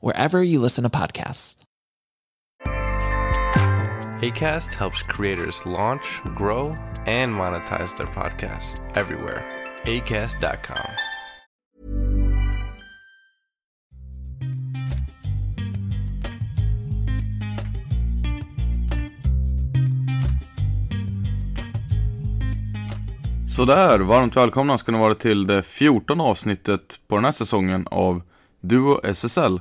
wherever you listen to podcasts. ACAST helps creators launch, grow, and monetize their podcasts everywhere. ACAST.com. Sådär, varmt välkomna ska ni vara till det 14 avsnittet på den här säsongen av Duo SSL.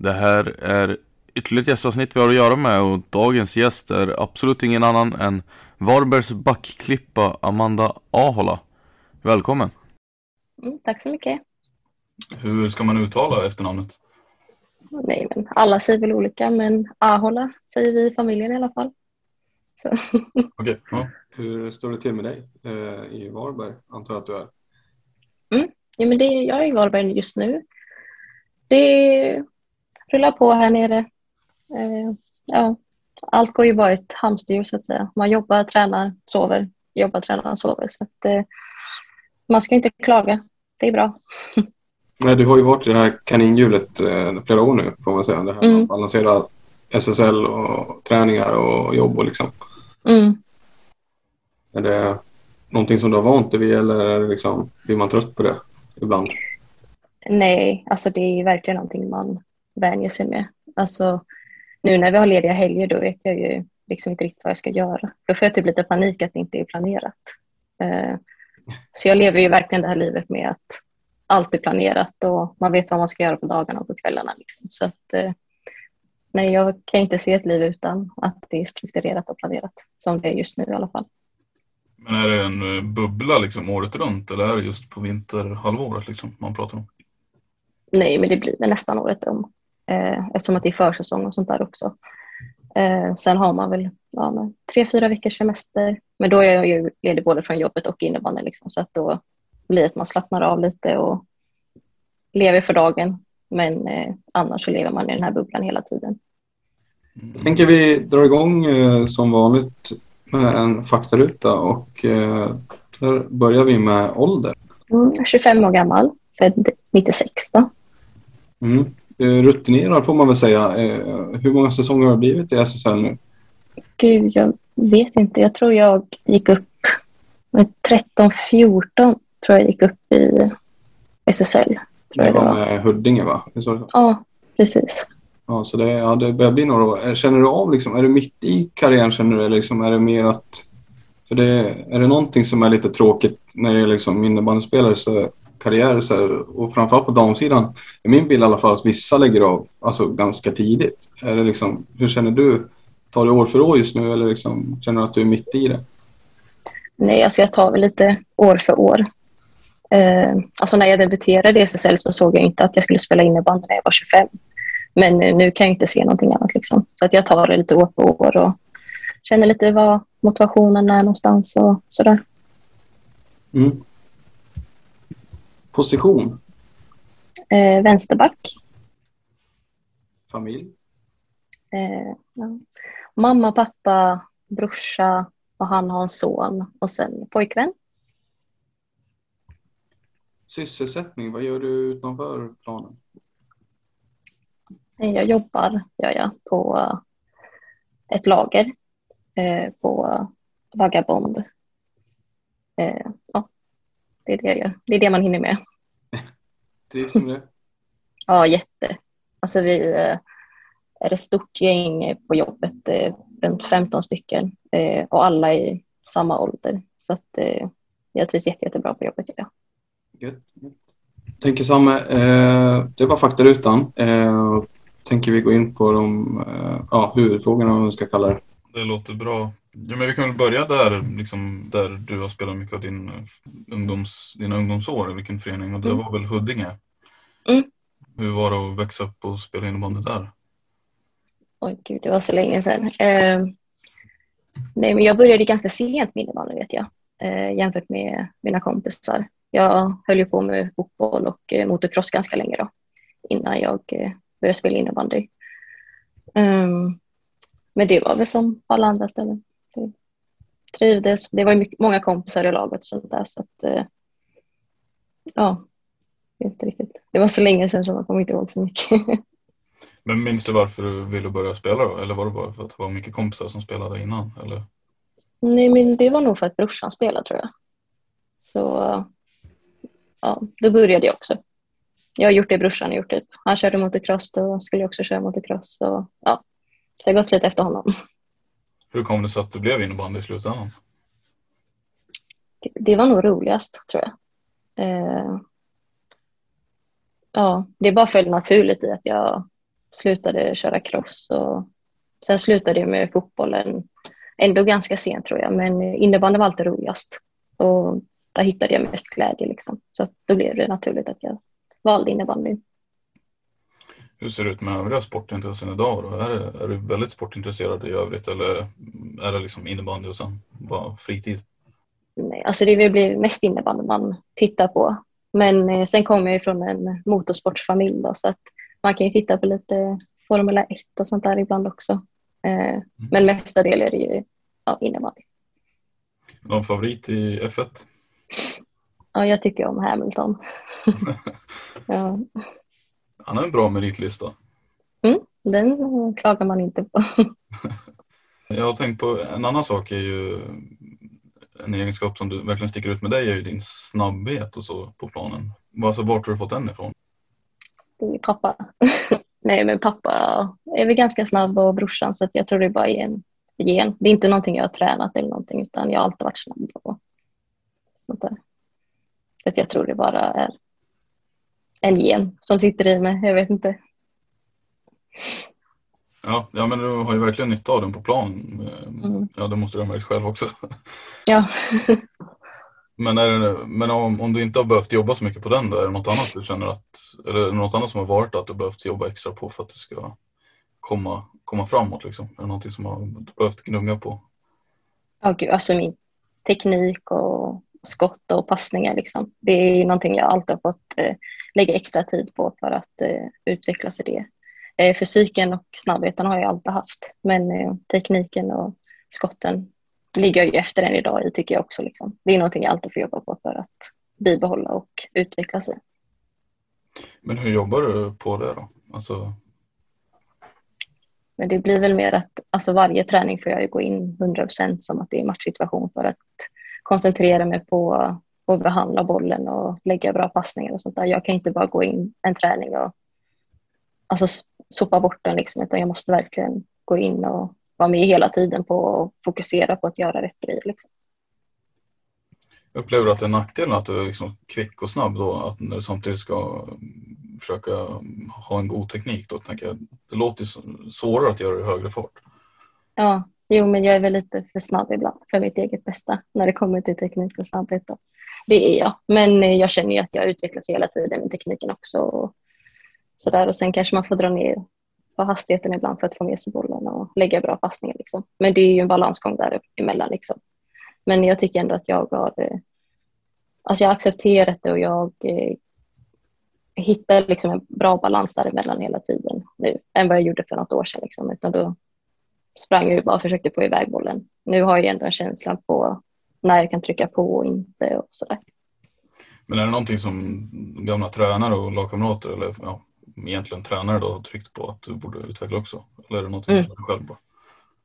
Det här är ytterligare ett gästavsnitt vi har att göra med och dagens gäst är absolut ingen annan än Varbergs backklippa Amanda Ahola. Välkommen! Mm, tack så mycket. Hur ska man uttala efternamnet? Nej, men alla säger väl olika, men Ahola säger vi i familjen i alla fall. Så. Okej, ja. Hur står det till med dig eh, i Varberg, antar jag att du är? Mm. Ja, men det, jag är i Varberg just nu. Det rullar på här nere. Eh, ja, allt går ju bara i ett hamsterhjul så att säga. Man jobbar, tränar, sover, jobbar, tränar, sover. Så att, eh, man ska inte klaga. Det är bra. Nej, du har ju varit i det här kaninhjulet eh, flera år nu får man säga. Det här mm. att balansera SSL och träningar och jobb och liksom. Mm. Är det någonting som du har vant dig vid eller liksom, blir man trött på det ibland? Nej, alltså det är verkligen någonting man vänjer sig med. Alltså, nu när vi har lediga helger då vet jag ju liksom inte riktigt vad jag ska göra. Då får jag typ lite panik att det inte är planerat. Uh, så jag lever ju verkligen det här livet med att allt är planerat och man vet vad man ska göra på dagarna och på kvällarna. Liksom. Så att, uh, nej, jag kan inte se ett liv utan att det är strukturerat och planerat, som det är just nu i alla fall. Men är det en eh, bubbla liksom året runt eller är det just på vinterhalvåret liksom man pratar om? Nej, men det blir väl nästan året om eh, eftersom att det är försäsong och sånt där också. Eh, sen har man väl ja, tre, fyra veckors semester, men då är jag ju ledig både från jobbet och innebandyn liksom, så att då blir det att man slappnar av lite och lever för dagen. Men eh, annars så lever man i den här bubblan hela tiden. Jag tänker vi drar igång eh, som vanligt med en faktaruta och eh, där börjar vi med ålder. Mm, 25 år gammal, född 96 då. Mm. Eh, rutinerad får man väl säga. Eh, hur många säsonger har det blivit i SSL nu? Gud, jag vet inte. Jag tror jag gick upp 13-14 tror jag gick upp i SSL. Tror det var med Huddinge va? Ja, precis. Ja, så det, ja, det börjar bli några år. Känner du av, liksom, är du mitt i karriären känner du eller liksom, är det mer att... För det, är det någonting som är lite tråkigt när det är liksom innebandyspelare så karriär så här, och framförallt på damsidan. I min bild i alla fall att vissa lägger av alltså, ganska tidigt. Är det liksom, hur känner du? Tar du år för år just nu eller liksom, känner du att du är mitt i det? Nej, alltså jag tar väl lite år för år. Eh, alltså när jag debuterade i SSL så såg jag inte att jag skulle spela innebandy när jag var 25. Men nu kan jag inte se någonting annat. Liksom. Så att jag tar det lite år för år och känner lite vad motivationen är någonstans och sådär. Mm. Position? Eh, vänsterback. Familj? Eh, ja. Mamma, pappa, brorsa och han har en son och sen pojkvän. Sysselsättning, vad gör du utanför planen? Jag jobbar gör jag på ett lager eh, på Vagabond. Eh, ja, det är det jag gör. Det är det man hinner med. Trivs du med det? Ja, jätte. Alltså vi eh, är ett stort gäng på jobbet, eh, runt 15 stycken eh, och alla i samma ålder. Så att jag trivs jätte, jättebra på jobbet. Ja. Gött. Tänker samma. Det var faktarutan. Eh, tänker vi gå in på de eh, ja, huvudfrågorna, om vi ska kalla det. Det låter bra. Ja, men vi kan väl börja där, liksom, där du har spelat mycket av din, eh, ungdoms, dina ungdomsår. Vilken förening? Och det Mm. var väl Huddinge? Mm. Hur var det att växa upp och spela innebandy där? Oj, gud, det var så länge sedan. Eh, nej, men jag började ganska sent med innebandy vet jag, eh, jämfört med mina kompisar. Jag höll ju på med fotboll och eh, motocross ganska länge då, innan jag eh, började spela innebandy. Um, men det var väl som alla andra ställen. Trivdes. Det var ju mycket, många kompisar i laget och sånt där. Så att, eh, ja, inte riktigt. Det var så länge sedan så man kommer inte ihåg så mycket. Men minns du varför du ville börja spela då? Eller var det bara för att det var mycket kompisar som spelade innan? Eller? Nej, men det var nog för att brorsan spelade tror jag. Så ja, då började jag också. Jag har gjort det brorsan har gjort det. Han körde motocross, då skulle jag också köra motocross. Och, ja. Så jag har gått lite efter honom. Hur kom det sig att det blev innebandy i slutändan? Det var nog roligast tror jag. Eh, ja, det bara föll naturligt i att jag slutade köra cross och sen slutade jag med fotbollen ändå ganska sent tror jag, men innebandy var alltid roligast och där hittade jag mest glädje liksom. Så då blev det naturligt att jag valde innebandyn. Hur ser det ut med övriga sportintressen idag? Då? Är, det, är du väldigt sportintresserad i övrigt eller är det liksom innebandy och sen bara fritid? Nej, alltså det vill bli mest innebandy man tittar på. Men eh, sen kommer jag ju från en motorsportsfamilj då, så att man kan ju titta på lite Formula 1 och sånt där ibland också. Eh, men mestadels är det ju ja, innebandy. Någon favorit i F1? Ja, jag tycker om Hamilton. ja, Han har en bra meritlista. den klagar man inte på. Jag har tänkt på en annan sak är ju en egenskap som du verkligen sticker ut med dig är ju din snabbhet och så på planen. Alltså, vart har du fått den ifrån? Det är pappa. Nej, men pappa är väl ganska snabb och brorsan så att jag tror det är bara är en gen. Det är inte någonting jag har tränat eller någonting utan jag har alltid varit snabb och sånt där. Så att jag tror det bara är en gen som sitter i mig. Jag vet inte. Ja, ja men du har ju verkligen nytta av den på plan. Mm. Ja, det måste du ha märkt själv också. Ja. Men, är men om, om du inte har behövt jobba så mycket på den då, är det något annat du känner att, eller är det något annat som har varit att du behövt jobba extra på för att du ska komma, komma framåt liksom? Är det någonting som har du behövt gnugga på? Ja, gud, alltså min teknik och skott och passningar liksom. Det är någonting jag alltid har fått eh, lägga extra tid på för att eh, utvecklas i det. Eh, fysiken och snabbheten har jag alltid haft, men eh, tekniken och skotten ligger jag ju efter än idag i tycker jag också. Liksom. Det är någonting jag alltid får jobba på för att bibehålla och utvecklas i. Men hur jobbar du på det då? Alltså, Men det blir väl mer att alltså varje träning får jag gå in 100% som att det är matchsituation för att koncentrera mig på att behandla bollen och lägga bra passningar och sånt där. Jag kan inte bara gå in en träning och alltså sopa bort den liksom, utan jag måste verkligen gå in och vara med hela tiden på att fokusera på att göra rätt grejer. Liksom. upplever du att det är nackdelen att du är liksom kvick och snabb då? Att du samtidigt ska försöka ha en god teknik då? Tänker jag. Det låter ju svårare att göra det i högre fart. Ja, jo, men jag är väl lite för snabb ibland för mitt eget bästa när det kommer till teknik och snabbhet. Då. Det är jag, men eh, jag känner ju att jag utvecklas hela tiden med tekniken också. Och så där. Och sen kanske man får dra ner på hastigheten ibland för att få med sig bollen och lägga bra passningar. Liksom. Men det är ju en balansgång däremellan. Liksom. Men jag tycker ändå att jag har, eh, alltså jag accepterat det och jag eh, hittar liksom en bra balans däremellan hela tiden nu än vad jag gjorde för något år sedan. Liksom. Utan då sprang jag ju bara och försökte få iväg bollen. Nu har jag ändå en känsla på när jag kan trycka på och inte och sådär. Men är det någonting som gamla tränare och lagkamrater eller ja, egentligen tränare då har tryckt på att du borde utveckla också? Eller är det någonting Mm. du känner själv bara?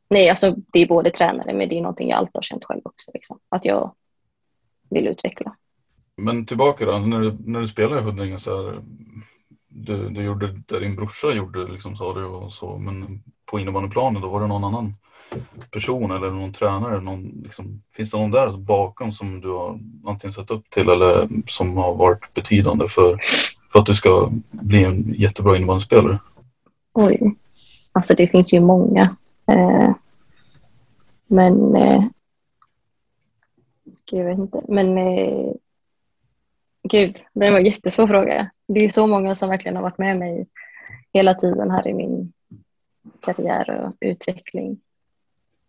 nej, alltså det är både tränare men det är någonting jag alltid har känt själv också. Liksom. Att jag vill utveckla. Men tillbaka då, när du, när du spelade i Huddinge så här, du, du gjorde det din brorsa gjorde liksom sa du och så, men på innebandyplanen då var det någon annan person eller någon tränare? Någon, liksom, finns det någon där bakom som du har antingen sett upp till eller som har varit betydande för, för att du ska bli en jättebra innebandyspelare? Oj, alltså det finns ju många. Eh, men eh, Gud, jag vet inte. Men eh, gud, det var en jättesvår fråga. Det är så många som verkligen har varit med mig hela tiden här i min karriär och utveckling.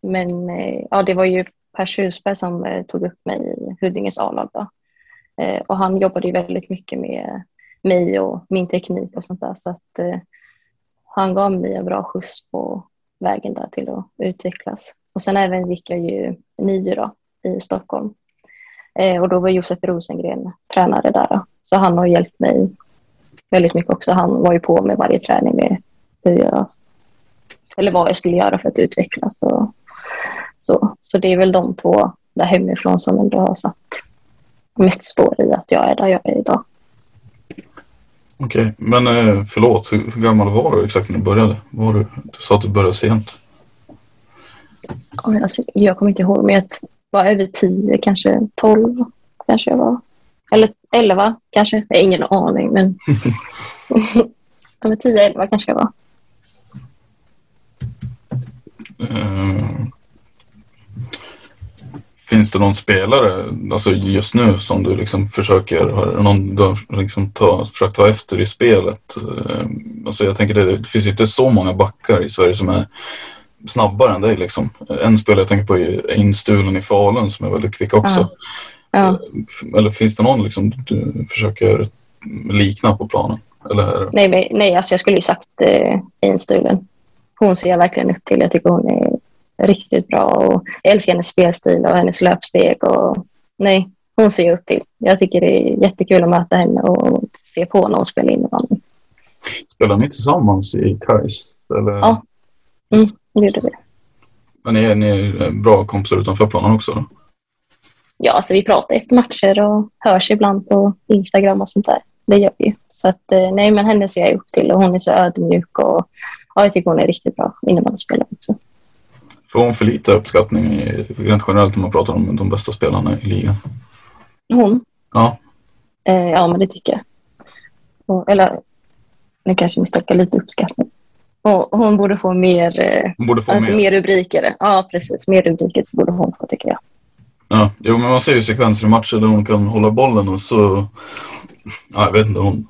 Men eh, ja, det var ju Per Tjusberg som eh, tog upp mig i Huddinges A-lag. Eh, och han jobbade ju väldigt mycket med mig och min teknik och sånt där. Så att eh, han gav mig en bra skjuts på vägen där till att utvecklas. Och sen även gick jag ju nio då, i Stockholm. Eh, och då var Josef Rosengren tränare där. Så han har hjälpt mig väldigt mycket också. Han var ju på med varje träning med hur jag, eller vad jag skulle göra för att utvecklas. Och, så, så det är väl de två där hemifrån som ändå har satt mest spår i att jag är där jag är idag. Okej, okay. men eh, förlåt, hur, gammal var du exakt när du började? Var du, du sa att du började sent. Alltså, jag kommer inte ihåg, men var över tio, kanske tolv kanske jag var. Eller elva kanske, jag har ingen aning. Men tio, elva kanske jag var. Uh, finns det någon spelare, alltså just nu, som du liksom försöker, har någon du har liksom ta, försökt ta efter i spelet? Uh, alltså jag tänker det, det finns inte så många backar i Sverige som är snabbare än dig. Liksom. En spelare jag tänker på är Instulen i Falun som är väldigt kvick också. Ja. Ja. Eller finns det någon liksom, du försöker likna på planen? Eller? Nej, men, nej alltså jag skulle ju sagt eh, Instulen. Hon ser jag verkligen upp till. Jag tycker hon är riktigt bra och jag älskar hennes spelstil och hennes löpsteg. Och, nej, hon ser jag upp till. Jag tycker det är jättekul att möta henne och se på när hon spelar innebandy. Spelar ni tillsammans i Kais? Eller? Ja, mm, det gjorde vi. Men är, ni bra kompisar utanför planen också? Då? Ja, alltså vi pratar efter matcher och hörs ibland på Instagram och sånt där. Det gör vi Så att, eh, nej, men henne ser jag upp till och hon är så ödmjuk och ja, jag tycker hon är riktigt bra innebandyspelare också. Får hon för lite uppskattning rent generellt när man pratar om de bästa spelarna i ligan? Hon? Ja. Eh, ja, men det tycker jag. Och, eller, nu kanske misstolkar lite uppskattning. Och hon borde få mer, eh, hon borde få alltså mer. mer rubriker. Ja, precis. Mer rubriker borde hon få, tycker jag. Ja, jo, men man ser ju sekvenser i matcher där hon kan hålla bollen och så ja, jag vet inte, hon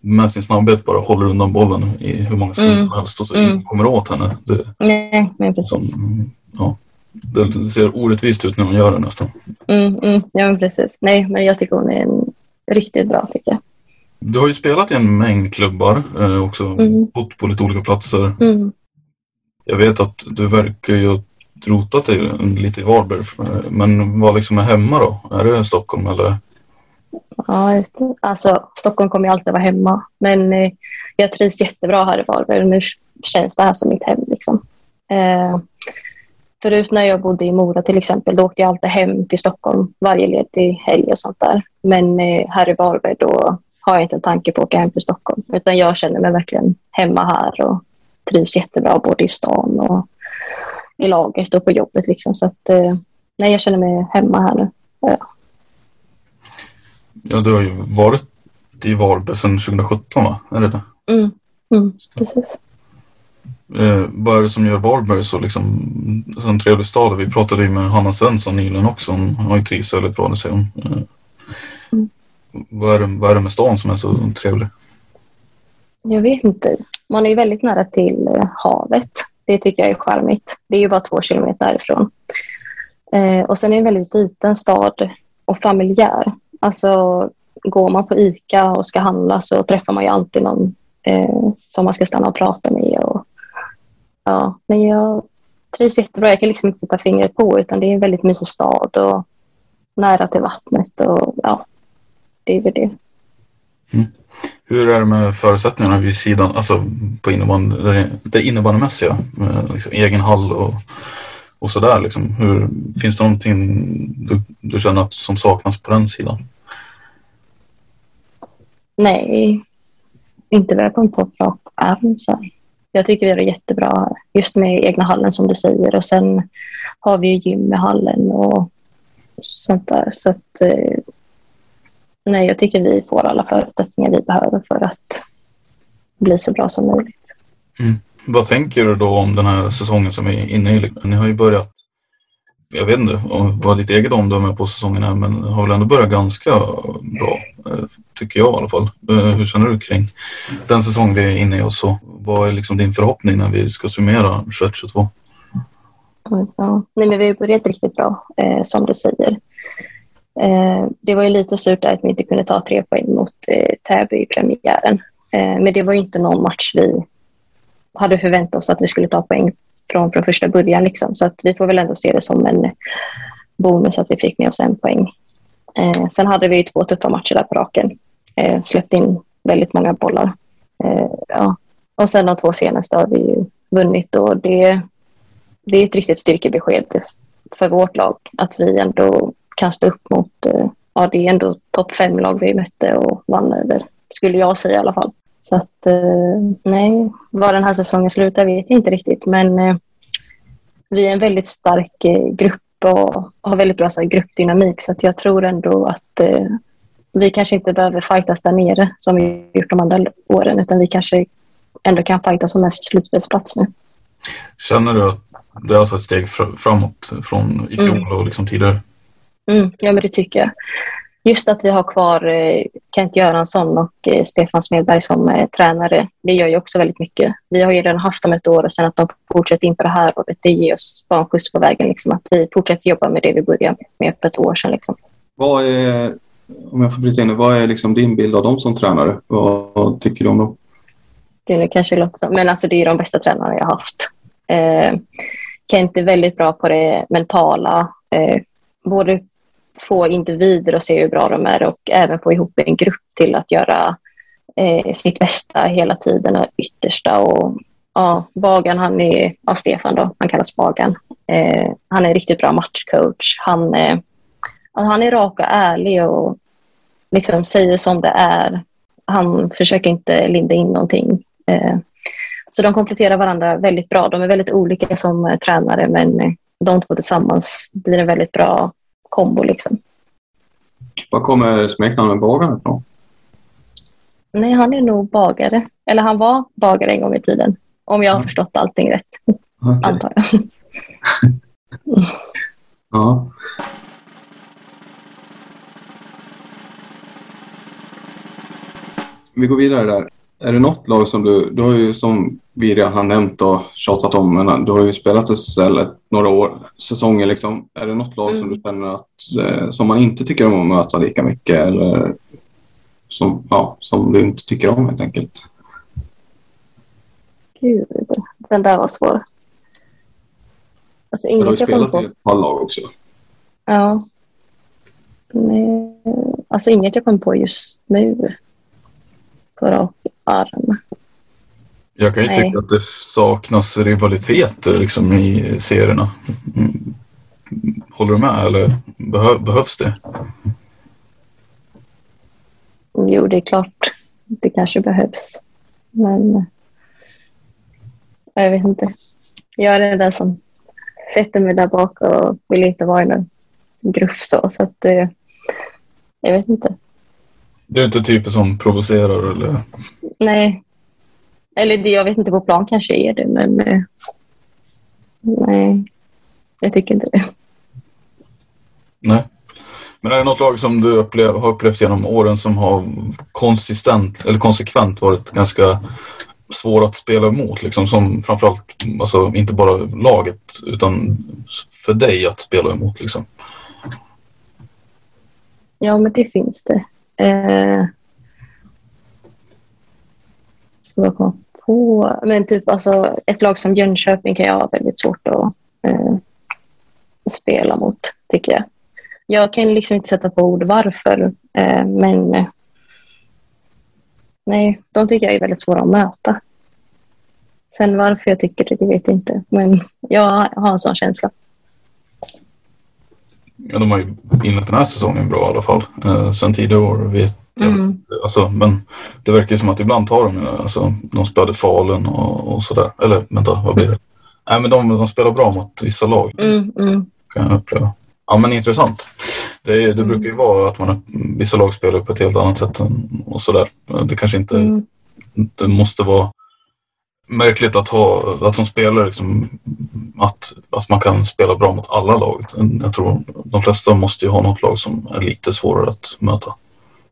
med sin snabbhet bara håller undan bollen i hur många sekunder mm. som helst och så mm. kommer åt henne. Det, Nej, men precis. Som, ja, det ser orättvist ut när hon gör det nästan. Mm, mm, ja, men precis. Nej, men jag tycker hon är en riktigt bra tycker jag. Du har ju spelat i en mängd klubbar eh, också, mm. bott på lite olika platser. Mm. Jag vet att du verkar ju ha rotat dig lite i Varberg, eh, men vad liksom är hemma då? Är det Stockholm eller? Ja, alltså Stockholm kommer ju alltid vara hemma. Men eh, jag trivs jättebra här i Varberg nu känns det här som mitt hem. Liksom. Eh, förut när jag bodde i Mora till exempel, då åkte jag alltid hem till Stockholm varje ledig helg och sånt där. Men eh, här i Varberg då har jag inte en tanke på att åka hem till Stockholm. Utan jag känner mig verkligen hemma här och trivs jättebra både i stan och i laget och på jobbet. Liksom. Så att, eh, nej, jag känner mig hemma här nu. Ja. Ja, du har ju varit i Varberg sedan 2017 va? Är det det? Mm, mm precis. Eh, vad är det som gör Varberg så, liksom, så en trevlig stad? Vi pratade ju med Hanna Svensson nyligen också. Hon har ju trivts väldigt bra, det säger hon. Eh vad, är det, vad är det med stan som är så trevlig? Jag vet inte. Man är ju väldigt nära till eh, havet. Det tycker jag är charmigt. Det är ju bara två kilometer därifrån. Eh, och sen är det en väldigt liten stad och familjär. Alltså går man på ICA och ska handla så träffar man ju alltid någon eh, som man ska stanna och prata med. Och, ja, men jag trivs jättebra. Jag kan liksom inte sätta fingret på utan det är en väldigt mysig stad och nära till vattnet och ja, det. Mm. Hur är det med förutsättningarna vid sidan, alltså på innebandy, det, innebandymässiga, liksom egen hall och, och sådär liksom. Hur, finns det någonting du, du känner att som saknas på den sidan? Nej, inte vad jag kom på på rak arm. Så. Jag tycker vi har det jättebra just med egna hallen som du säger och sen har vi ju gym i hallen och sånt där. Så att, eh, nej, jag tycker vi får alla förutsättningar vi behöver för att bli så bra som möjligt. Vad tänker du då om den här säsongen som vi är inne i? Ni har ju börjat, jag vet inte vad ditt eget omdöme på säsongen är, men har väl ändå börjat ganska bra, eh, tycker jag i alla fall. Eh, Hur känner du kring den säsong vi är inne i och så? Vad är liksom din förhoppning när vi ska summera 21-22? Ja. Nej, men vi har börjat riktigt bra, eh, som du säger. Eh, det var ju lite surt där att vi inte kunde ta tre poäng mot eh, Täby i premiären. Eh, men det var ju inte någon match vi hade förväntat oss att vi skulle ta poäng från, från första början. Liksom. Så att vi får väl ändå se det som en bonus att vi fick med oss en poäng. Eh, sen hade vi ju två tuffa matcher där på raken. Eh, släppte in väldigt många bollar. Eh, ja. Och sen de två senaste har vi ju vunnit och det det är ett riktigt styrkebesked för vårt lag att vi ändå kan stå upp mot, eh, ja det är ändå topp fem lag vi mötte och vann över, skulle jag säga i alla fall. Så att eh, nej, var den här säsongen slutar vet jag inte riktigt men eh, vi är en väldigt stark grupp och har väldigt bra så här, gruppdynamik så att jag tror ändå att eh, vi kanske inte behöver fightas där nere som vi gjort de andra åren utan vi kanske ändå kan fightas om en slutspelsplats nu. Känner du att det är alltså ett steg fr- framåt från i fjol och liksom tidigare? Mm, ja, men det tycker jag. Just att vi har kvar eh, Kent Göransson och eh, Stefan Smedberg som eh, tränare, det gör ju också väldigt mycket. Vi har ju redan haft dem ett år och sen att de fortsätter in på det här året, det ger oss bara en skjuts på vägen. Liksom, att vi fortsätter jobba med det vi började med för ett år sedan. Liksom. Vad är, om jag får bryta in vad är liksom din bild av dem som tränare? Vad, tycker du om dem? Det kanske låter som, men alltså det är de bästa tränarna jag har haft. Eh, Kent är väldigt bra på det mentala. Eh, både få individer att se hur bra de är och även få ihop en grupp till att göra eh, sitt bästa hela tiden och yttersta. Och, ja, Bagan, han är, ja, Stefan då, han kallas Bagan. Eh, han är en riktigt bra matchcoach. Han, eh, alltså han är rak och ärlig och liksom säger som det är. Han försöker inte linda in någonting. Eh, så de kompletterar varandra väldigt bra. De är väldigt olika som eh, tränare men eh, de två tillsammans blir en väldigt bra kombo. Liksom. Var kommer smeknamnet Bagan ifrån? Nej, han är nog bagare. Eller han var bagare en gång i tiden. Om jag har förstått allting rätt, Okej. antar jag. Ja. Vi går vidare där. Är det något lag som du, du har ju som vi redan har nämnt och tjatat om, men du har ju spelat SSL några år, säsonger liksom. Är det något lag som Mm. du känner att, eh, som man inte tycker om att möta lika mycket eller som, ja, som du inte tycker om helt enkelt? Gud, den där var svår. Alltså Du har ju spelat i ett par lag också. Ja. Nej, alltså inget jag kom på just nu. På rak arm. Jag kan ju Nej. tycka att det saknas rivaliteter liksom i serierna. Håller du med eller behö- behövs det? Jo, det är klart. Det kanske behövs. Men eh, jag vet inte. Jag är den där som sätter mig där bak och vill inte vara i någon gruff så. så att, eh, jag vet inte. Du är inte typen som provocerar eller? Nej. Eller det, jag vet inte, på plan kanske är det, men eh, nej. Jag tycker inte det. Nej. Men är det något lag som du upplev, har upplevt genom åren som har konsistent eller konsekvent varit ganska svåra att spela emot? Liksom, som framförallt, alltså inte bara laget utan för dig att spela emot liksom? Ja, men det finns det. Eh, ska jag komma på? Men typ alltså, ett lag som Jönköping kan jag ha väldigt svårt att eh, spela mot, tycker jag. Jag kan liksom inte sätta på ord varför, eh, men nej, de tycker jag är väldigt svåra att möta. Sen varför jag tycker det, det vet jag inte. Men jag har en sån känsla. Ja, de har ju inlett den här säsongen bra i alla fall. Eh, sen tidigare år vet jag. Mm. Alltså, men det verkar som att ibland tar de, alltså, de spelade Falun och, och sådär. Eller vänta, vad blir det? Nej, men de, de spelar bra mot vissa lag. Mm, mm, kan jag uppleva. Ja men intressant. Det, det Mm. brukar ju vara att man, vissa lag spelar på ett helt annat sätt än- och sådär. Det kanske inte mm. det måste vara märkligt att ha, att som spelare liksom, att, att man kan spela bra mot alla lag. Jag tror de flesta måste ju ha något lag som är lite svårare att möta.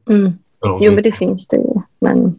Mm. Jo, men det finns det ju. Men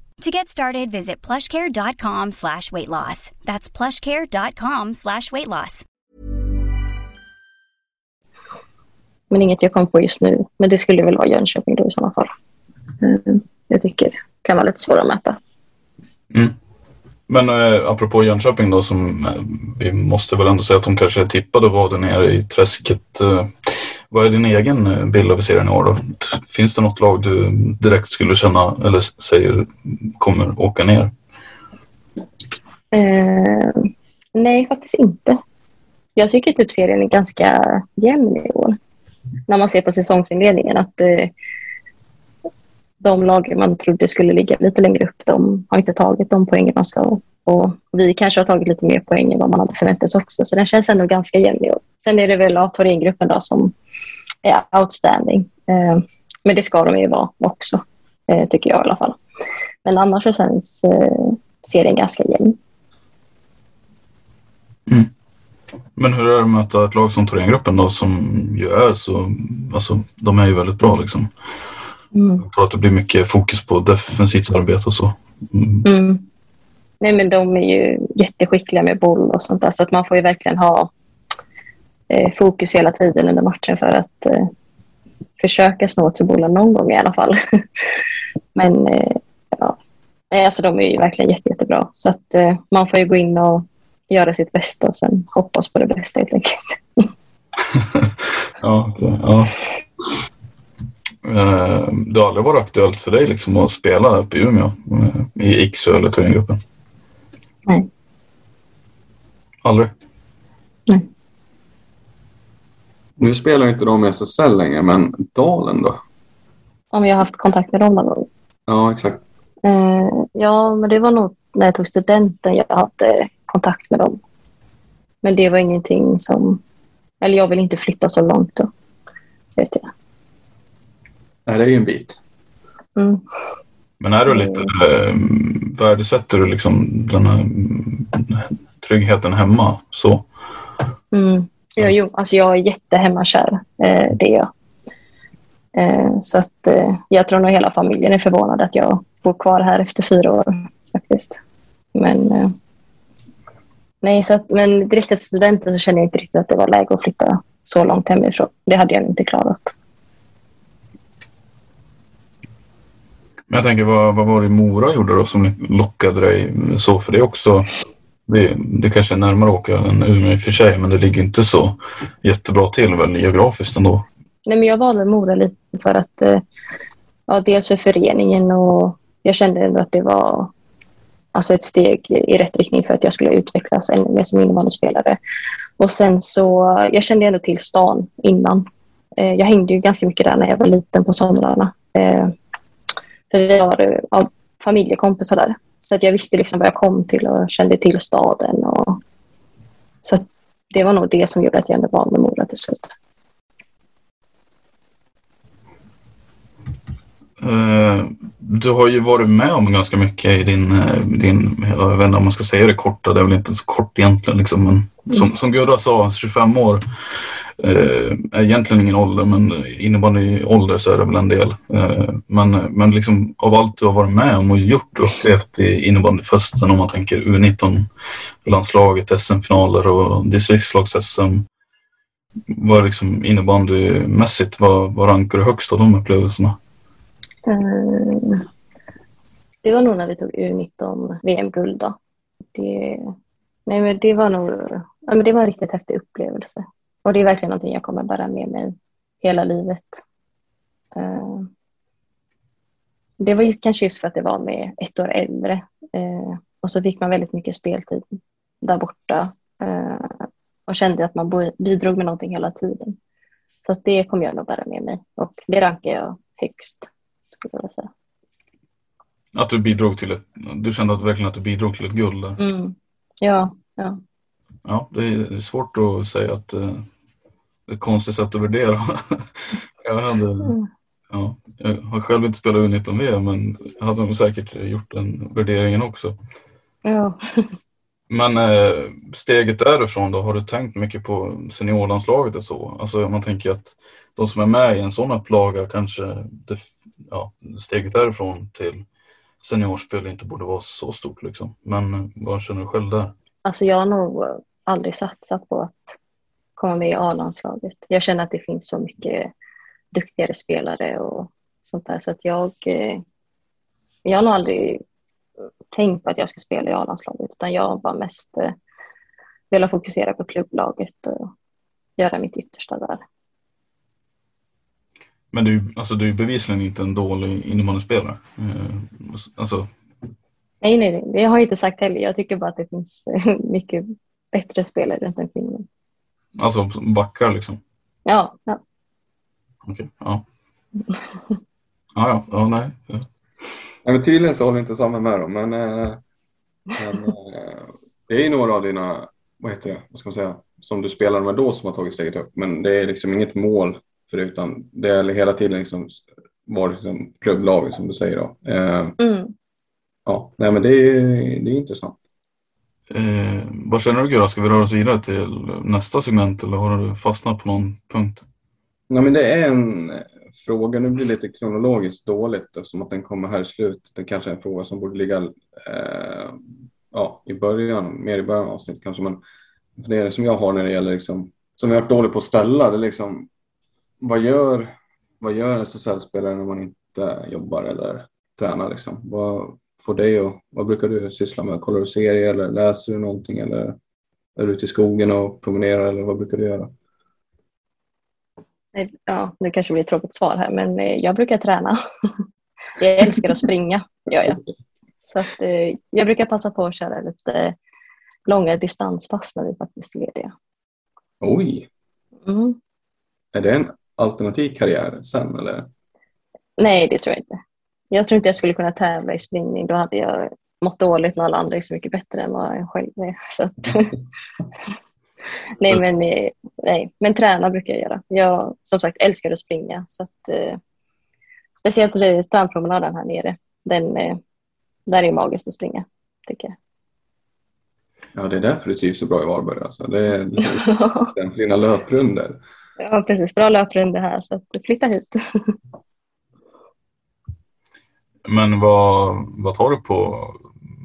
To get started, visit plushcare.com slash weight loss. That's plushcare.com slash weight loss. Men inget jag kom på just nu. Men det skulle väl vara Jönköping då i sådana fall. Mm. Jag tycker det kan vara lite svårare att mäta. Mm. Men eh, apropå Jönköping då, som eh, vi måste väl ändå säga att de kanske är tippade och var där nere i träsket. Eh, vad är din egen eh, bild av serien i år då? Finns det något lag du direkt skulle känna eller säger kommer åka ner? Eh, nej, faktiskt inte. Jag tycker typ serien är ganska jämn i år. När man ser på säsongsinledningen att eh, de lag man trodde skulle ligga lite längre upp, de har inte tagit de poängen de ska. Och vi kanske har tagit lite mer poäng än vad man hade förväntat sig också. Så den känns ändå ganska jämn i år. Sen är det väl Autorén-gruppen som är outstanding. Eh, men det ska de ju vara också, eh, tycker jag i alla fall. Men annars så känns eh, serien ganska jämn. Men hur är det att möta ett lag som Thorengruppen då som ju är så, alltså de är ju väldigt bra liksom. Mm. Jag tror att det blir mycket fokus på defensivt arbete och så. Mm. Mm. Nej, men de är ju jätteskickliga med boll och sånt där. Så att man får ju verkligen ha fokus hela tiden under matchen för att eh, försöka snå åt sig bollen någon gång i alla fall. men eh, ja, Nej, alltså de är ju verkligen jätte, jättebra. Så att eh, man får ju gå in och göra sitt bästa och sen hoppas på det bästa helt enkelt. Ja, okej, ja. Eh, Det har aldrig varit aktuellt för dig liksom att spela uppe i Umeå eh, i Iksu eller Thorengruppen? Nej. Aldrig? Nu spelar inte de i SSL längre, men Dalen då? Om jag har haft kontakt med dem någon gång. Ja, exakt. Eh, ja, men det var nog när jag tog studenten jag hade kontakt med dem. Men det var ingenting som... Eller jag vill inte flytta så långt då. Vet jag. Nej, det är ju en bit. Mm. Men är du lite, eh, värdesätter du liksom den här mm, tryggheten hemma så? Mm. Ja, jo, alltså jag är jättehemmakär. Eh, det är jag. Eh, så att eh, jag tror nog hela familjen är förvånad att jag bor kvar här efter fyra år faktiskt. Men, eh, nej, så att, men direkt efter studenten så kände jag inte riktigt att det var läge att flytta så långt hemifrån. Det hade jag inte klarat. Men jag tänker, vad, vad var det Mora gjorde då som lockade dig så? För det är också det, det kanske är närmare att åka än Umeå i och för sig, men det ligger inte så jättebra till väl geografiskt ändå. Nej, men jag valde Mora lite för att eh, ja, dels för föreningen och jag kände ändå att det var alltså ett steg i rätt riktning för att jag skulle utvecklas ännu mer som innebandyspelare. Och sen så, jag kände ändå till stan innan. Eh, jag hängde ju ganska mycket där när jag var liten på somrarna. Eh, för vi har ja, familjekompisar där. Så att jag visste liksom vad jag kom till och kände till staden. Och, så det var nog det som gjorde att jag ändå valde Mora till slut. Uh, du har ju varit med om ganska mycket i din, uh, din jag vet inte om man ska säga det korta, det är väl inte så kort egentligen, liksom, men mm. som, som Gurra sa, 25 år Eh, eh, egentligen ingen ålder, men innebandy ålder så är det väl en del. Eh, men men liksom, av allt du har varit med om och gjort och upplevt i innebandyfesten, om man tänker U19-landslaget, SM-finaler och distriktslags-SM, vad liksom innebandymässigt, vad, vad rankar du högst av de upplevelserna? Eh, det var nog när vi tog U19 VM-guld. Då. Det, nej, men det var nog ja, men det var en riktigt häftig upplevelse. Och det är verkligen någonting jag kommer bära med mig hela livet. Uh, det var ju kanske just för att det var med ett år äldre. Uh, och så fick man väldigt mycket speltid där borta. Uh, och kände att man bidrog med någonting hela tiden. Så det kommer jag nog bära med mig. Och det rankar jag högst skulle jag säga. Att du bidrog till ett, du kände att verkligen att du bidrog till ett guld där? Mm. Ja, ja. Ja, det är svårt att säga att det eh, är ett konstigt sätt att värdera. jag, hade, mm. ja, jag har själv inte spelat U19-VM men jag hade nog säkert gjort den värderingen också. Ja. Men eh, steget därifrån då, har du tänkt mycket på seniorlandslaget och så? Alltså man tänker att de som är med i en sån upplaga kanske det, ja, steget därifrån till seniorspel inte borde vara så stort liksom. Men eh, vad känner du själv där? Alltså jag har nog aldrig satsat på att komma med i A-landslaget. Jag känner att det finns så mycket duktigare spelare och sånt där så att jag eh, jag har nog aldrig tänkt på att jag ska spela i A-landslaget utan jag har bara mest eh, velat fokusera på klubblaget och göra mitt yttersta där. Men du, alltså, du är bevisligen inte en dålig innebandyspelare. Eh, alltså... Nej, nej, nej, det har jag inte sagt heller. Jag tycker bara att det finns mycket bättre spelare runt omkring mig. Alltså backar liksom? Ja. ja. Okej, okay, ja. ja, ja, ja, nej. Ja. Nej, men tydligen så håller inte Samme med dem, men, äh, men äh, det är ju några av dina, vad heter det, vad ska man säga, som du spelade med då som har tagit steget upp, men det är liksom inget mål förutom det är hela tiden liksom varit liksom klubblaget som du säger då. Äh, mm. Ja, nej men det är, det är intressant. Eh, vad känner du Gurra? Ska vi röra oss vidare till nästa segment eller har du fastnat på någon punkt? Nej, men det är en eh, fråga, nu blir det lite kronologiskt dåligt eftersom att den kommer här i slutet. Det kanske är en fråga som borde ligga eh, ja, i början, mer i början av avsnittet kanske. Men det som jag har när det gäller, liksom, som jag har varit dålig på att ställa, det är liksom vad gör, vad gör en SSL-spelare när man inte jobbar eller tränar? Liksom? Vad får dig och vad brukar du syssla med? Kollar du serier eller läser du någonting eller är du ute i skogen och promenerar eller vad brukar du göra? Ja, det kanske blir ett tråkigt svar här, men eh, jag brukar träna. jag älskar att springa, gör jag. Så att, eh, jag brukar passa på att köra lite långa distanspass när vi faktiskt är lediga. Oj! Mm. Är det en alternativ karriär sen eller? Nej, det tror jag inte. Jag tror inte jag skulle kunna tävla i springning. Då hade jag mått dåligt när alla andra är så mycket bättre än vad jag själv är. Så att, nej, men, eh, nej, men träna brukar jag göra. Jag som sagt älskar att springa. Så att, eh, speciellt strandpromenaden här nere. Den, eh, där är magiskt att springa, tycker jag. Ja, det är därför du trivs så bra i Varberg. Alltså. Det är den fina löprunder. Ja, precis. Bra löprunder här, så att flytta hit. Men vad, vad tar du på,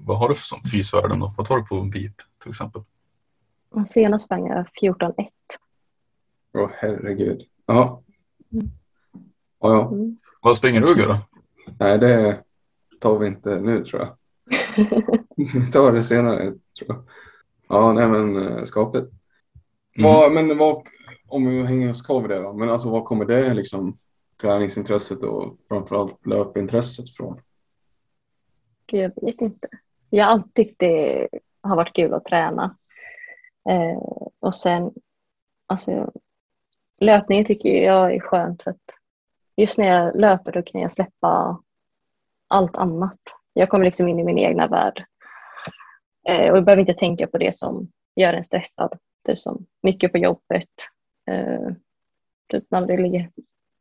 vad har du för fysvärden då? Vad tar du på BIP till exempel? Senast sprang jag 14.1. Åh oh, herregud. Ja. Mm. Ja, ja. Mm. Vad springer du då? Nej, det tar vi inte nu tror jag. vi tar det senare tror jag. Ja, nej men eh, skapligt. Mm. Vad, men vad, om vi hänger oss kvar vid det då, men alltså vad kommer det liksom träningsintresset och framförallt löpintresset från? Gud, jag vet inte. Jag har alltid tyckt det har varit kul att träna. Eh, och sen, alltså, löpningen tycker jag är skönt för att just när jag löper då kan jag släppa allt annat. Jag kommer liksom in i min egna värld. Eh, och jag behöver inte tänka på det som gör en stressad. Typ som mycket på jobbet. Eh, typ när det ligger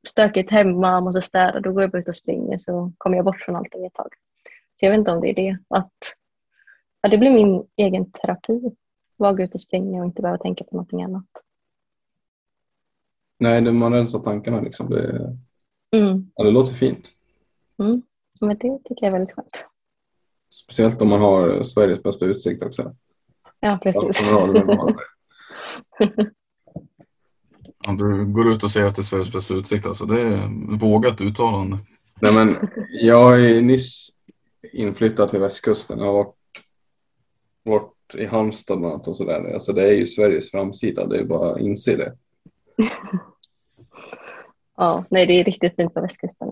stökigt hemma, måste städa, då går jag bara ut och springer så kommer jag bort från allting ett tag. Så jag vet inte om det är det. Att, ja, det blir min egen terapi. Bara gå ut och springa och inte behöva tänka på någonting annat. Nej, man rensar tankarna liksom. Det, Mm. ja, det låter fint. Mm. Men det tycker jag är väldigt skönt. Speciellt om man har Sveriges bästa utsikt också. Ja, precis. Alltså, man har det med man- Ja, du går ut och säger att det är Sveriges bästa utsikt. Alltså, det är vågat uttalande. Nej, men jag är nyss inflyttad till västkusten. Jag har varit, varit i Halmstad bland annat och sådär. Alltså det är ju Sveriges framsida, det är bara att inse det. Ja, nej, det är riktigt fint på västkusten.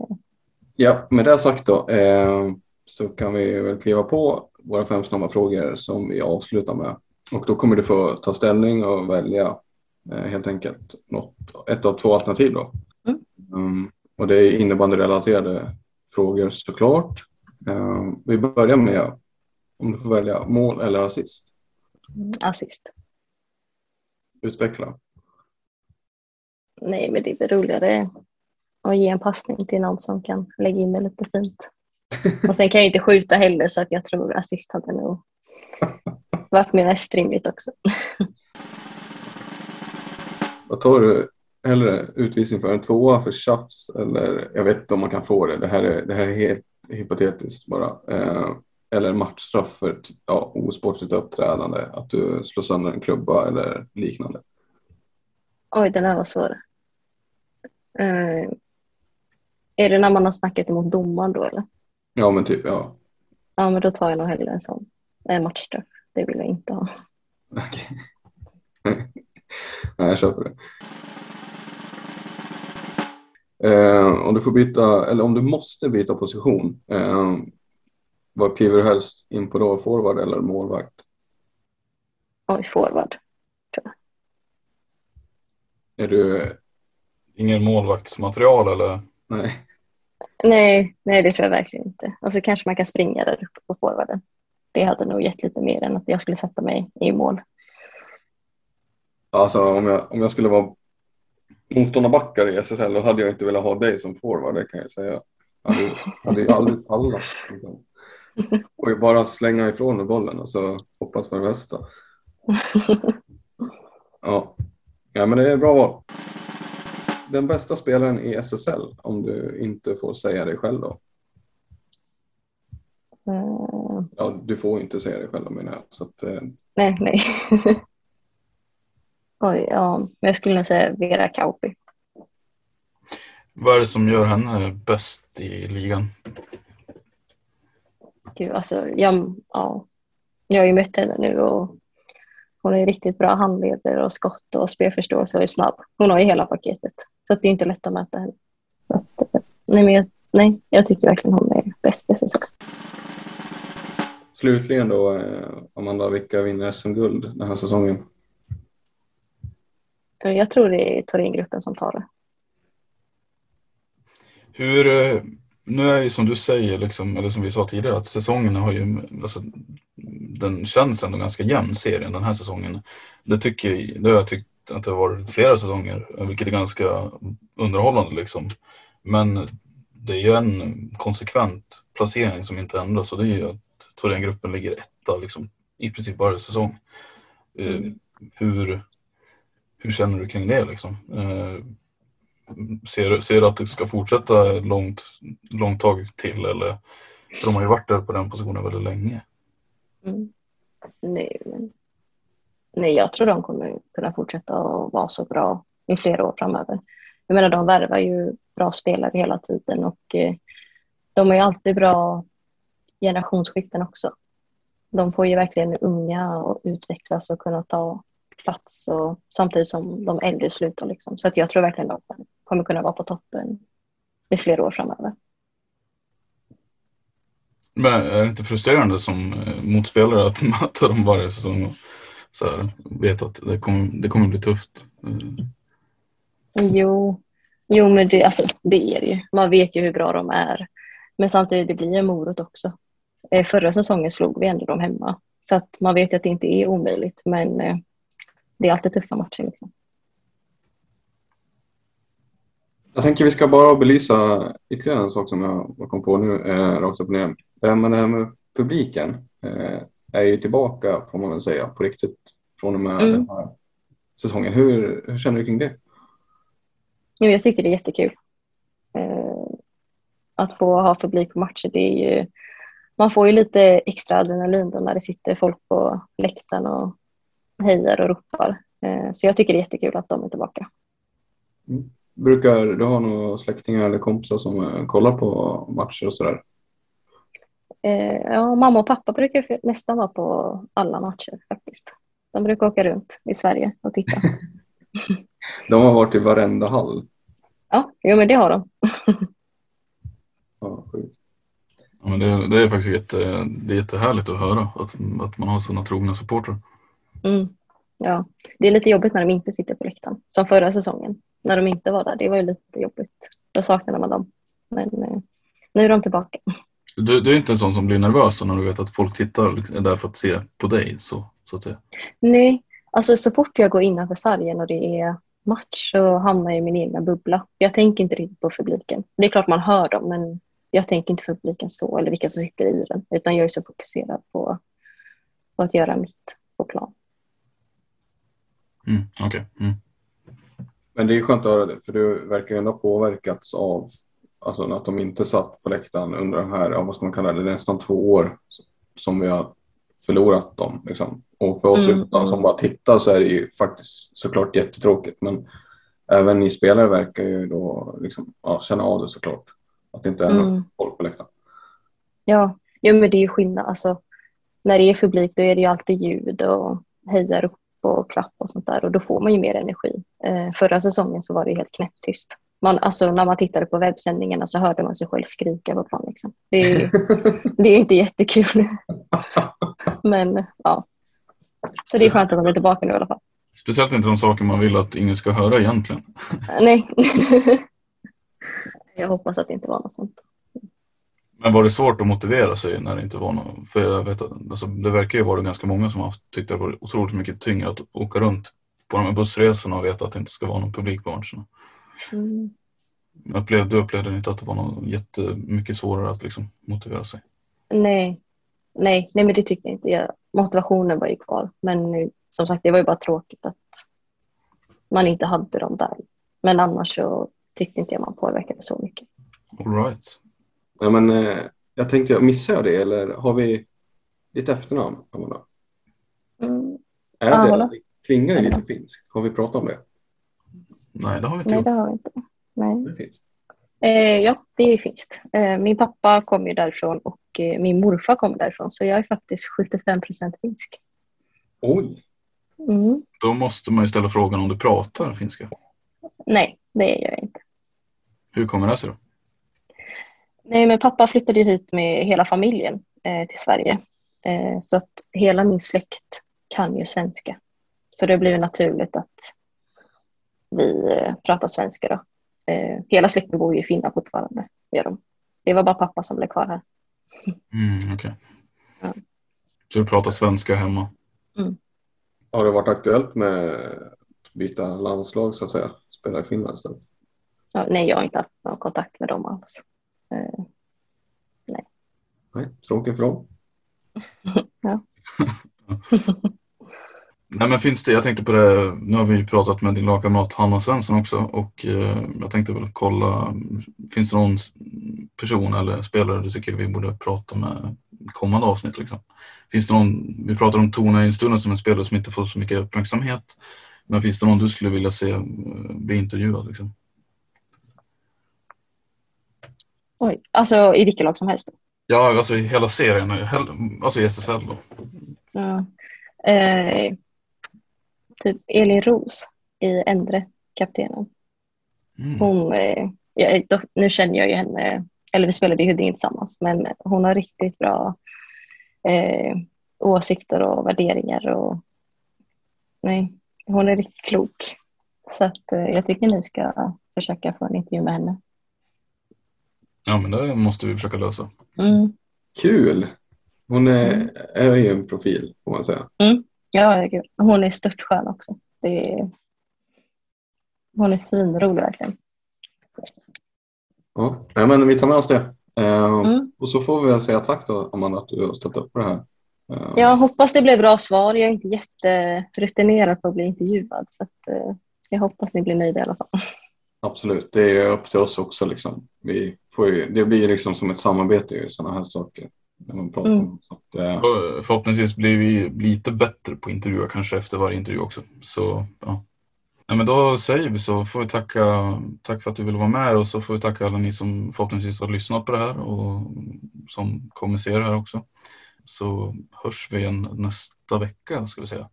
Ja, med det sagt då eh, så kan vi väl kliva på våra fem snabba frågor som vi avslutar med. Och då kommer du få ta ställning och välja helt enkelt något, ett av två alternativ då. Mm. Mm, och det är innebandyrelaterade frågor såklart. Eh, vi börjar med om du får välja mål eller assist. Mm, assist. Utveckla. Nej, men det är roligare att ge en passning till någon som kan lägga in det lite fint. Och sen kan jag inte skjuta heller så att jag tror assist hade nog varit mer mest rimligt också. Vad tar du hellre utvisning för en tvåa för tjafs eller jag vet inte om man kan få det. Det här är, det här är helt hypotetiskt bara. Eh, eller matchstraff för ja, osportsligt uppträdande. Att du slår sönder en klubba eller liknande. Oj, den här var svår. Eh, är det när man har snackat emot domaren då eller? Ja men typ ja. Ja, men då tar jag nog hellre en sån. En matchstraff. Det vill jag inte ha. Okej. Nej jag köper det. Eh, om du får byta eller om du måste byta position. Eh, vad kliver du helst in på då? Forward eller målvakt? Oj, forward. Är du Ingen målvaktsmaterial eller? Nej. Nej, nej, det tror jag verkligen inte. Och så kanske man kan springa där uppe på forwarden. Det hade nog gett lite mer än att jag skulle sätta mig i mål. Alltså om jag, om jag skulle vara motståndarbackar i SSL då hade jag inte velat ha dig som forward, det kan jag säga. Jag hade, hade ju aldrig pallat. Liksom. Och bara slänga ifrån mig bollen och så hoppas på det bästa. Ja. ja, men det är bra val. Den bästa spelaren i SSL, om du inte får säga det själv då. Eh, Ja, du får inte säga det själv menar jag. Så att, eh, nej, nej. Oj, ja. Men jag skulle nog säga Vera Kauppi. Vad är det som gör henne bäst i ligan? Gud, alltså, jag, ja. jag har ju mött henne nu och hon är riktigt bra handleder och skott och spelförståelse och är snabb. Hon har ju hela paketet. Så att det är inte lätt att möta henne. Så att, eh, nej, men jag, nej, jag tycker verkligen hon är bäst i SSL. slutligen då, eh, Amanda, vilka vinner SM-guld den här säsongen? Jag tror det är Thorengruppen som tar det. Hur, eh, nu är ju som du säger, liksom, eller som vi sa tidigare, att säsongen har ju, alltså, den känns ändå ganska jämn serien den här säsongen. Det, tycker, det har jag tyckt att det har varit flera säsonger, vilket är ganska underhållande liksom. Men det är ju en konsekvent placering som inte ändras och det är ju att Thorengruppen ligger etta liksom, i princip varje säsong. Eh, hur, hur känner du kring det liksom? Eh, ser, ser du att det ska fortsätta långt, långt tag till eller? För de har ju varit där på den positionen väldigt länge. Mm. Nej, men... Nej, jag tror de kommer kunna fortsätta att vara så bra i flera år framöver. Jag menar, de värvar ju bra spelare hela tiden och eh, de har ju alltid bra generationsskiften också. de får ju verkligen unga och utvecklas och kunna ta plats och samtidigt som de äldre slutar. Liksom. Så att jag tror verkligen att de kommer kunna vara på toppen i flera år framöver. Men är det inte frustrerande som eh, motspelare att möta dem varje säsong och så här, veta att det kommer, det kommer bli tufft? Mm. Jo, jo men det, alltså, det är det ju. Man vet ju hur bra de är. Men samtidigt, det blir en morot också. Eh, förra säsongen slog vi ändå dem hemma. Så att man vet att det inte är omöjligt, men eh, det är alltid tuffa matcher. Liksom. Jag tänker vi ska bara belysa ytterligare en sak som jag kom på nu eh, rakt upp och ner. Det här med, det här med publiken eh, är ju tillbaka får man väl säga på riktigt från och med mm. den här säsongen. Hur, hur känner du kring det? Jo, jag tycker det är jättekul. Eh, att få ha publik på matcher, det är ju, man får ju lite extra adrenalin då när det sitter folk på läktaren och hejar och ropar. Eh, så jag tycker det är jättekul att de är tillbaka. Mm. Brukar du ha några släktingar eller kompisar som eh, kollar på matcher och sådär? Eh, ja, mamma och pappa brukar nästan vara på alla matcher faktiskt. De brukar åka runt i Sverige och titta. de har varit i varenda hall? Ja, jo, men det har de. ja, Ja, men det, det, är faktiskt jätte, det är jättehärligt att höra att, att man har sådana trogna supportrar. Mm. Ja, det är lite jobbigt när de inte sitter på läktaren. Som förra säsongen när de inte var där. Det var ju lite jobbigt. Då saknade man dem. Men eh, nu är de tillbaka. Du, du, är inte en sån som blir nervös när du vet att folk tittar liksom, är där för att se på dig så, så att säga? Nej, alltså så fort jag går innanför sargen och det är match så hamnar jag i min egna bubbla. Jag tänker inte riktigt på publiken. Det är klart man hör dem men jag tänker inte på publiken så eller vilka som sitter i den utan jag är så fokuserad på, på att göra mitt på plan. Mm, okay. mm. Men det är skönt att höra det, för du verkar ju ändå påverkats av alltså, att de inte satt på läktaren under de här, vad ska man kalla det, nästan två år som vi har förlorat dem. Liksom. Och för oss mm. utan som bara tittar så är det ju faktiskt såklart jättetråkigt. Men även ni spelare verkar ju då liksom, ja, känna av det såklart. Att det inte är mm. någon folk på läktaren. Ja, ja men det är ju skillnad. Alltså, när det är publik då är det ju alltid ljud och hejar upp och klapp och sånt där och då får man ju mer energi. Eh, förra säsongen så var det helt knäpptyst. Man, alltså, när man tittade på webbsändningarna så hörde man sig själv skrika på plan. Liksom. Det, är, det är inte jättekul. Men ja. Så det är skönt att de är tillbaka nu i alla fall. Speciellt inte de saker man vill att ingen ska höra egentligen. Nej. Jag hoppas att det inte var något sånt. Men var det svårt att motivera sig när det inte var något? För jag vet att alltså, det verkar ju vara ganska många som har tyckt det var otroligt mycket tyngre att åka runt på de här bussresorna och veta att det inte ska vara någon publik på matcherna. Mm. Upplevde, du upplevde inte att det var något jättemycket svårare att liksom motivera sig? Nej. nej, nej men det tyckte jag inte. Jag, motivationen var ju kvar. Men som sagt, det var ju bara tråkigt att man inte hade dem där. Men annars så tyckte inte jag man påverkade så mycket. All right. Ja, men, eh, jag tänkte, missade jag det eller har vi ditt efternamn, Amanda? Mm. Är det, det klingar ju lite finskt. Har vi pratat om det? Nej, det har vi inte Nej, det har vi inte. Nej. Det finns. Eh, ja, det är finskt. Eh, min pappa kommer ju därifrån och eh, min morfar kommer därifrån. Så jag är faktiskt 75 procent finsk. Oj! Mm. Då måste man ju ställa frågan om du pratar finska. Nej, det gör jag inte. Hur kommer det sig då? Nej, men pappa flyttade hit med hela familjen eh, till Sverige. Eh, så att hela min släkt kan ju svenska. Så det blir naturligt att vi eh, pratar svenska då. Eh, hela släkten bor ju i Finland fortfarande. Gör de. Det var bara pappa som blev kvar här. Mm, okay. ja. Så du pratar svenska hemma? Mm. Har det varit aktuellt med att byta landslag så att säga? Spela i Finland istället? Ja, nej, jag har inte haft någon kontakt med dem alls. Eh, nej. Nej, tråkigt för dem. ja. Nej men finns det, jag tänkte på det, nu har vi pratat med din lagkamrat Hanna Svensson också och eh, jag tänkte väl kolla, finns det någon person eller spelare du tycker vi borde prata med kommande avsnitt liksom? Finns det någon, vi pratar om Tone i stunden som en spelare som inte får så mycket uppmärksamhet, men finns det någon du skulle vilja se eh, bli intervjuad liksom? Oj, alltså i vilket lag som helst? Ja, alltså i hela serien, alltså i SSL då. Ja. Eh, typ Elin Ros i Endre, kaptenen. Mm. Hon, eh, ja, då, nu känner jag ju henne, eller vi spelade i Huddinge tillsammans, men hon har riktigt bra eh, åsikter och värderingar. Och, nej, hon är riktigt klok. Så att, eh, jag tycker ni ska försöka få en intervju med henne. Ja, men det måste vi försöka lösa. Mm. Kul! Hon är, Mm. är ju en profil får man säga. Ja, gud. hon är störtskön också. Det är, hon är svinrolig verkligen. Ja, men vi tar med oss det. Eh, Mm. Och så får vi väl säga tack då Amanda att du har ställt upp på det här. Eh, Jag hoppas det blev bra svar. Jag är inte jätterutinerad på att bli intervjuad så att, eh, jag hoppas ni blir nöjda i alla fall. Absolut, det är upp till oss också. Liksom. Vi ju, det blir liksom som ett samarbete i sådana här saker. När man pratar Mm. om. Så att, eh, Förhoppningsvis blir vi lite bättre på intervjuer kanske efter varje intervju också. Så ja. ja men då säger vi så. Får vi tacka, tack för att du ville vara med och så får vi tacka alla ni som förhoppningsvis har lyssnat på det här och som kommer se det här också. Så hörs vi igen nästa vecka ska vi säga.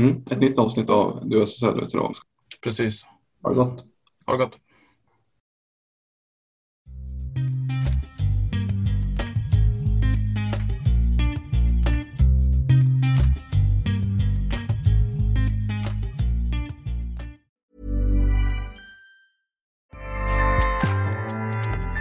mm, ett nytt avsnitt av Du SSL Veteran. Precis. Ha det gott! Ha det gott.